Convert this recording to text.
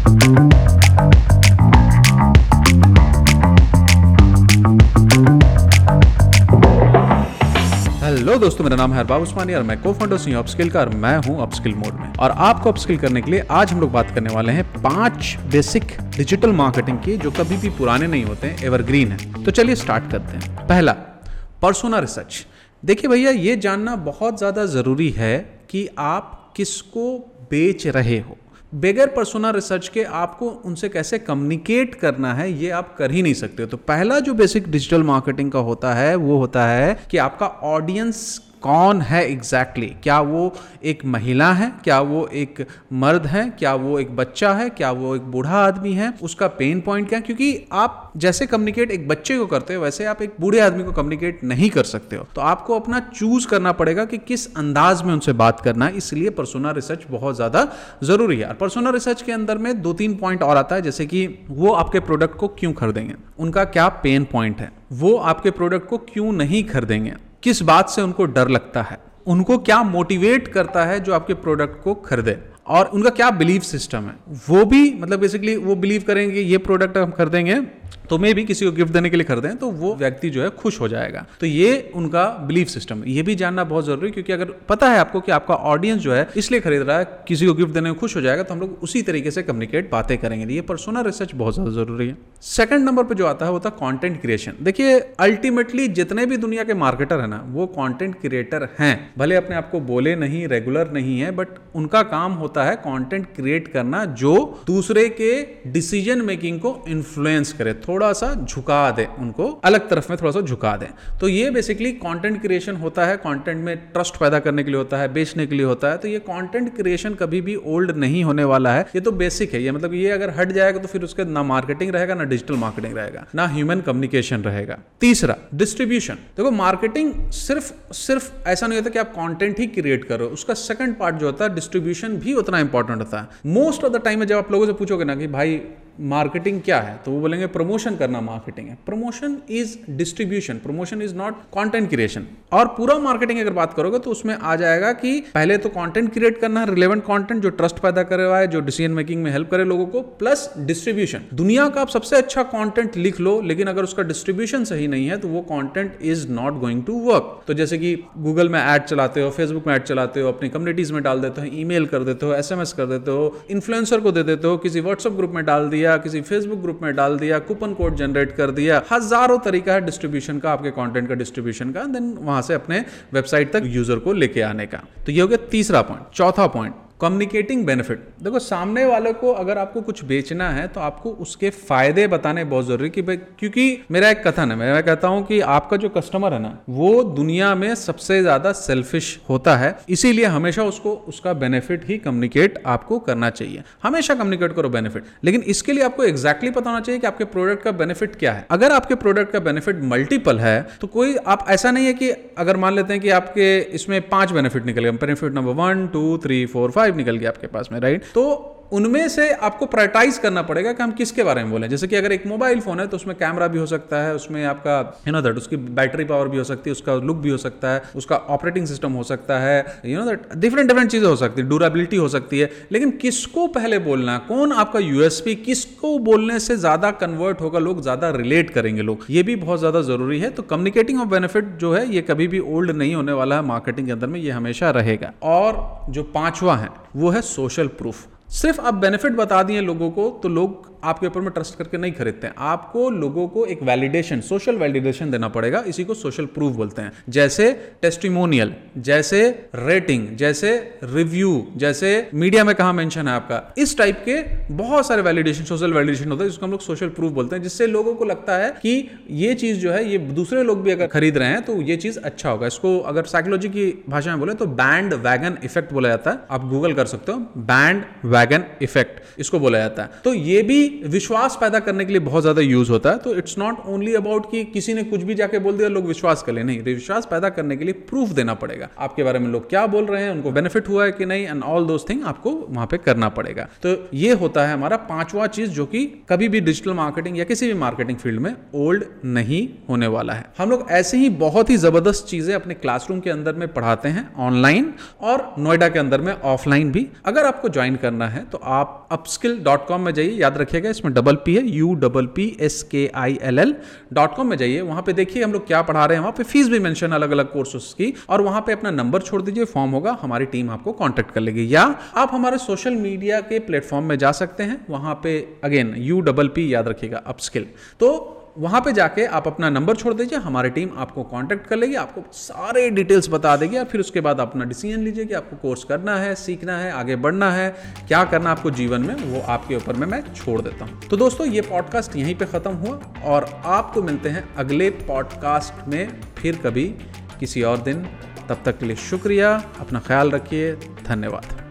Hello दोस्तों, मेरा नाम है हरबाब उस्मानी और मैं को फाउंडर सी अपस्किल का और मैं हूँ अपस्किल मोड में। और आपको अपस्किल करने के लिए आज हम लोग बात करने वाले हैं पाँच बेसिक डिजिटल मार्केटिंग की, जो कभी भी पुराने नहीं होते हैं एवरग्रीन है। तो चलिए स्टार्ट करते हैं। पहला पर्सोना रिसर्च देखिए भैया, ये जानना बहुत ज़्यादा ज़रूरी है कि आप किसको बेच रहे हो। बगैर पर्सोना रिसर्च के आपको उनसे कैसे कम्युनिकेट करना है, ये आप कर ही नहीं सकते तो पहला जो बेसिक डिजिटल मार्केटिंग का होता है, वो होता है कि आपका ऑडियंस कौन है एग्जैक्टली exactly? क्या वो एक महिला है? क्या वो एक मर्द है? क्या वो एक बच्चा है? क्या वो एक बूढ़ा आदमी है? उसका पेन पॉइंट क्या है? क्योंकि आप जैसे कम्युनिकेट एक बच्चे को करते हो, वैसे आप एक बूढ़े आदमी को कम्युनिकेट नहीं कर सकते हो। तो आपको अपना चूज़ करना पड़ेगा कि किस अंदाज में उनसे बात करना है। इसलिए परसोना रिसर्च बहुत ज़्यादा ज़रूरी है। परसोना रिसर्च के अंदर में दो तीन पॉइंट और आता है, जैसे कि वो आपके प्रोडक्ट को क्यों खरीदेंगे? उनका क्या पेन पॉइंट है? वो आपके प्रोडक्ट को क्यों नहीं खरीदेंगे? किस बात से उनको डर लगता है? उनको क्या मोटिवेट करता है जो आपके प्रोडक्ट को खरीदे? और उनका क्या बिलीव सिस्टम है? वो भी मतलब बेसिकली वो बिलीव करेंगे ये प्रोडक्ट हम खरीदेंगे तो मे भी किसी को गिफ्ट देने के लिए खरीदें तो वो व्यक्ति जो है खुश हो जाएगा। तो ये उनका बिलीफ सिस्टम ये भी जानना बहुत ज़रूरी है क्योंकि अगर पता है आपको कि आपका ऑडियंस जो है इसलिए खरीद रहा है, किसी को गिफ्ट देने में खुश हो जाएगा तो हम लोग उसी तरीके से कम्युनिकेट बातें करेंगे। ये पर्सोनल रिसर्च बहुत ज़्यादा ज़रूरी है। सेकंड नंबर पर जो आता है, वो था कॉन्टेंट क्रिएशन देखिए अल्टीमेटली जितने भी दुनिया के मार्केटर है ना, वो कॉन्टेंट क्रिएटर हैं। भले अपने आप को बोले नहीं रेगुलर नहीं है बट उनका काम होता है कॉन्टेंट क्रिएट करना, जो दूसरे के डिसीज़न मेकिंग को इन्फ्लुएंस करे। थोड़ा सा झुका दे उनको, अलग तरफ़ में थोड़ा सा झुका दे। तो ये बेसिकली कंटेंट क्रिएशन होता है कंटेंट में ट्रस्ट पैदा करने के लिए होता है, बेचने के लिए होता है। तो ये कंटेंट क्रिएशन कभी भी ओल्ड नहीं होने वाला है। ये तो बेसिक है, ये मतलब ये अगर हट जाएगा तो फिर उसके ना मार्केटिंग रहेगा, ना डिजिटल मार्केटिंग रहेगा, ना ह्यूमन कम्युनिकेशन रहेगा। तीसरा डिस्ट्रीब्यूशन देखो मार्केटिंग सिर्फ़ सिर्फ़ ऐसा नहीं होता कि आप कॉन्टेंट ही क्रिएट करो। उसका सेकंड पार्ट जो होता है डिस्ट्रीब्यूशन भी उतना इंपॉर्टेंट होता है। मोस्ट ऑफ़ द टाइम जब आप लोगों से पूछोगे ना कि भाई मार्केटिंग क्या है? तो वो बोलेंगे प्रमोशन करना मार्केटिंग है। Promotion is distribution promotion is not content creation और पूरा मार्केटिंग अगर बात करोगे तो उसमें आ जाएगा कि पहले तो कंटेंट क्रिएट करना है रिलेवेंट कंटेंट जो ट्रस्ट पैदा करे हुआ है, जो डिसीज़न मेकिंग में हेल्प करे लोगों को प्लस डिस्ट्रीब्यूशन दुनिया का आप सबसे अच्छा कॉन्टेंट लिख लो, लेकिन अगर उसका डिस्ट्रीब्यूशन सही नहीं है तो वो content is not going to work तो जैसे कि गूगल में एड चलाते हो फेसबुक में एड चलाते हो, अपनी कम्युनिटीज में डाल देते हो ईमेल कर देते हो एसएमएस कर देते हो इन्फ्लुएंसर को दे देते हो, किसी व्हाट्सएप ग्रुप में डाल दिया किसी फेसबुक ग्रुप में डाल दिया कूपन कोड जनरेट कर दिया, हज़ारों तरीका है डिस्ट्रीब्यूशन का, आपके कॉन्टेंट का डिस्ट्रीब्यूशन का देन वहाँ से अपने वेबसाइट तक यूज़र को लेके आने का। तो ये हो गया तीसरा पॉइंट चौथा पॉइंट कम्युनिकेटिंग बेनिफिट देखो, सामने वाले को अगर आपको कुछ बेचना है तो आपको उसके फ़ायदे बताने बहुत ज़रूरी कि भाई, क्योंकि मेरा एक कथन है, मैं कहता हूँ कि आपका जो कस्टमर है ना, वो दुनिया में सबसे ज़्यादा सेल्फिश होता है, इसीलिए हमेशा उसको, उसका बेनिफिट ही कम्युनिकेट आपको करना चाहिए। हमेशा कम्युनिकेट करो बेनिफिट लेकिन इसके लिए आपको एक्जैक्टली पता होना चाहिए कि आपके प्रोडक्ट का बेनिफिट क्या है। अगर आपके प्रोडक्ट का बेनिफिट मल्टीपल है तो कोई, आप, ऐसा नहीं है कि अगर मान लेते हैं कि आपके इसमें पाँच बेनिफिट निकलेगा benefit number one two three four five निकल गया आपके पास में राइट तो उनमें से आपको प्रायोरिटाइज करना पड़ेगा कि हम किसके बारे में बोलें। जैसे कि अगर एक मोबाइल फ़ोन है तो उसमें कैमरा भी हो सकता है, उसमें आपका यू नो दैट उसकी बैटरी पावर भी हो सकती है, उसका लुक भी हो सकता है, उसका ऑपरेटिंग सिस्टम हो सकता है you know that different different चीज़ें हो सकती है ड्यूराबिलिटी हो सकती है। लेकिन किसको पहले बोलना, कौन आपका यूएसपी किसको बोलने से ज़्यादा कन्वर्ट होगा, लोग ज़्यादा रिलेट करेंगे लोग। ये भी बहुत ज़्यादा ज़रूरी है। तो कम्युनिकेटिंग ऑफ़ बेनिफिट जो है, ये कभी भी ओल्ड नहीं होने वाला है मार्केटिंग के अंदर में ये हमेशा रहेगा। और जो पांचवा है, वो है सोशल प्रूफ सिर्फ़ आप बेनिफिट बता दिए लोगों को तो लोग आपके ऊपर में ट्रस्ट करके नहीं खरीदते हैं। आपको लोगों को एक वैलिडेशन सोशल वैलिडेशन देना पड़ेगा। इसी को सोशल प्रूफ बोलते हैं। जैसे टेस्टिमोनियल जैसे रेटिंग जैसे रिव्यू जैसे मीडिया में कहा मेंशन है आपका। इस टाइप के बहुत सारे वैलिडेशन सोशल वैलिडेशन होते हैं, जिसको हम लोग सोशल प्रूफ बोलते हैं, जिससे लोगों को लगता है कि ये चीज़ जो है, ये दूसरे लोग भी अगर खरीद रहे हैं तो ये चीज़ अच्छा होगा। इसको अगर साइकोलॉजी की भाषा में बोले तो बैंड वैगन इफ़ेक्ट बोला जाता है। आप गूगल कर सकते हो। बैंड वैगन इफ़ेक्ट इसको बोला जाता है। तो ये भी विश्वास पैदा करने के लिए बहुत ज़्यादा यूज़ होता है तो इट्स नॉट ओनली अबाउट कि किसी ने कुछ भी जाके बोल दिया, लोग विश्वास कर ले। नहीं विश्वास पैदा करने के लिए प्रूफ देना पड़ेगा। आपके बारे में लोग क्या बोल रहे हैं, उनको बेनिफिट हुआ है कि नहीं एंड ऑल दोज थिंग आपको वहाँ पे करना पड़ेगा। तो ये होता है हमारा पांचवा चीज़ जो कि कभी भी डिजिटल मार्केटिंग या किसी भी मार्केटिंग फ़ील्ड में ओल्ड नहीं होने वाला है। हम लोग ऐसे ही बहुत ही ज़बरदस्त चीज़ें अपने क्लासरूम के अंदर में पढ़ाते हैं ऑनलाइन और नोएडा के अंदर में ऑफलाइन भी। अगर आपको ज्वाइन करना है तो आप अपस्किल में जाइए, याद रखिएगा इसमें डबल पी है U double P S K I L L dot com में जाइए। वहाँ पे देखिए हम लोग क्या पढ़ा रहे हैं। वहाँ पे फ़ीस भी मेंशन अलग अलग कोर्सेस की और वहाँ पे अपना नंबर छोड़ दीजिए फॉर्म होगा, हमारी टीम आपको कॉन्टेक्ट कर लेगी। या आप हमारे सोशल मीडिया के प्लेटफॉर्म में जा सकते हैं। वहाँ पे अगेन यू डबल पी याद रखिएगा अपस्किल तो वहाँ पे जाके आप अपना नंबर छोड़ दीजिए, हमारी टीम आपको कांटेक्ट कर लेगी, आपको सारे डिटेल्स बता देगी और फिर उसके बाद अपना डिसीज़न लीजिए कि आपको कोर्स करना है, सीखना है, आगे बढ़ना है, क्या करना है आपको जीवन में, वो आपके ऊपर में मैं छोड़ देता हूँ। तो दोस्तों, ये पॉडकास्ट यहीं पर ख़त्म हुआ और आपको मिलते हैं अगले पॉडकास्ट में, फिर कभी किसी और दिन। तब तक के लिए शुक्रिया, अपना ख्याल रखिए, धन्यवाद।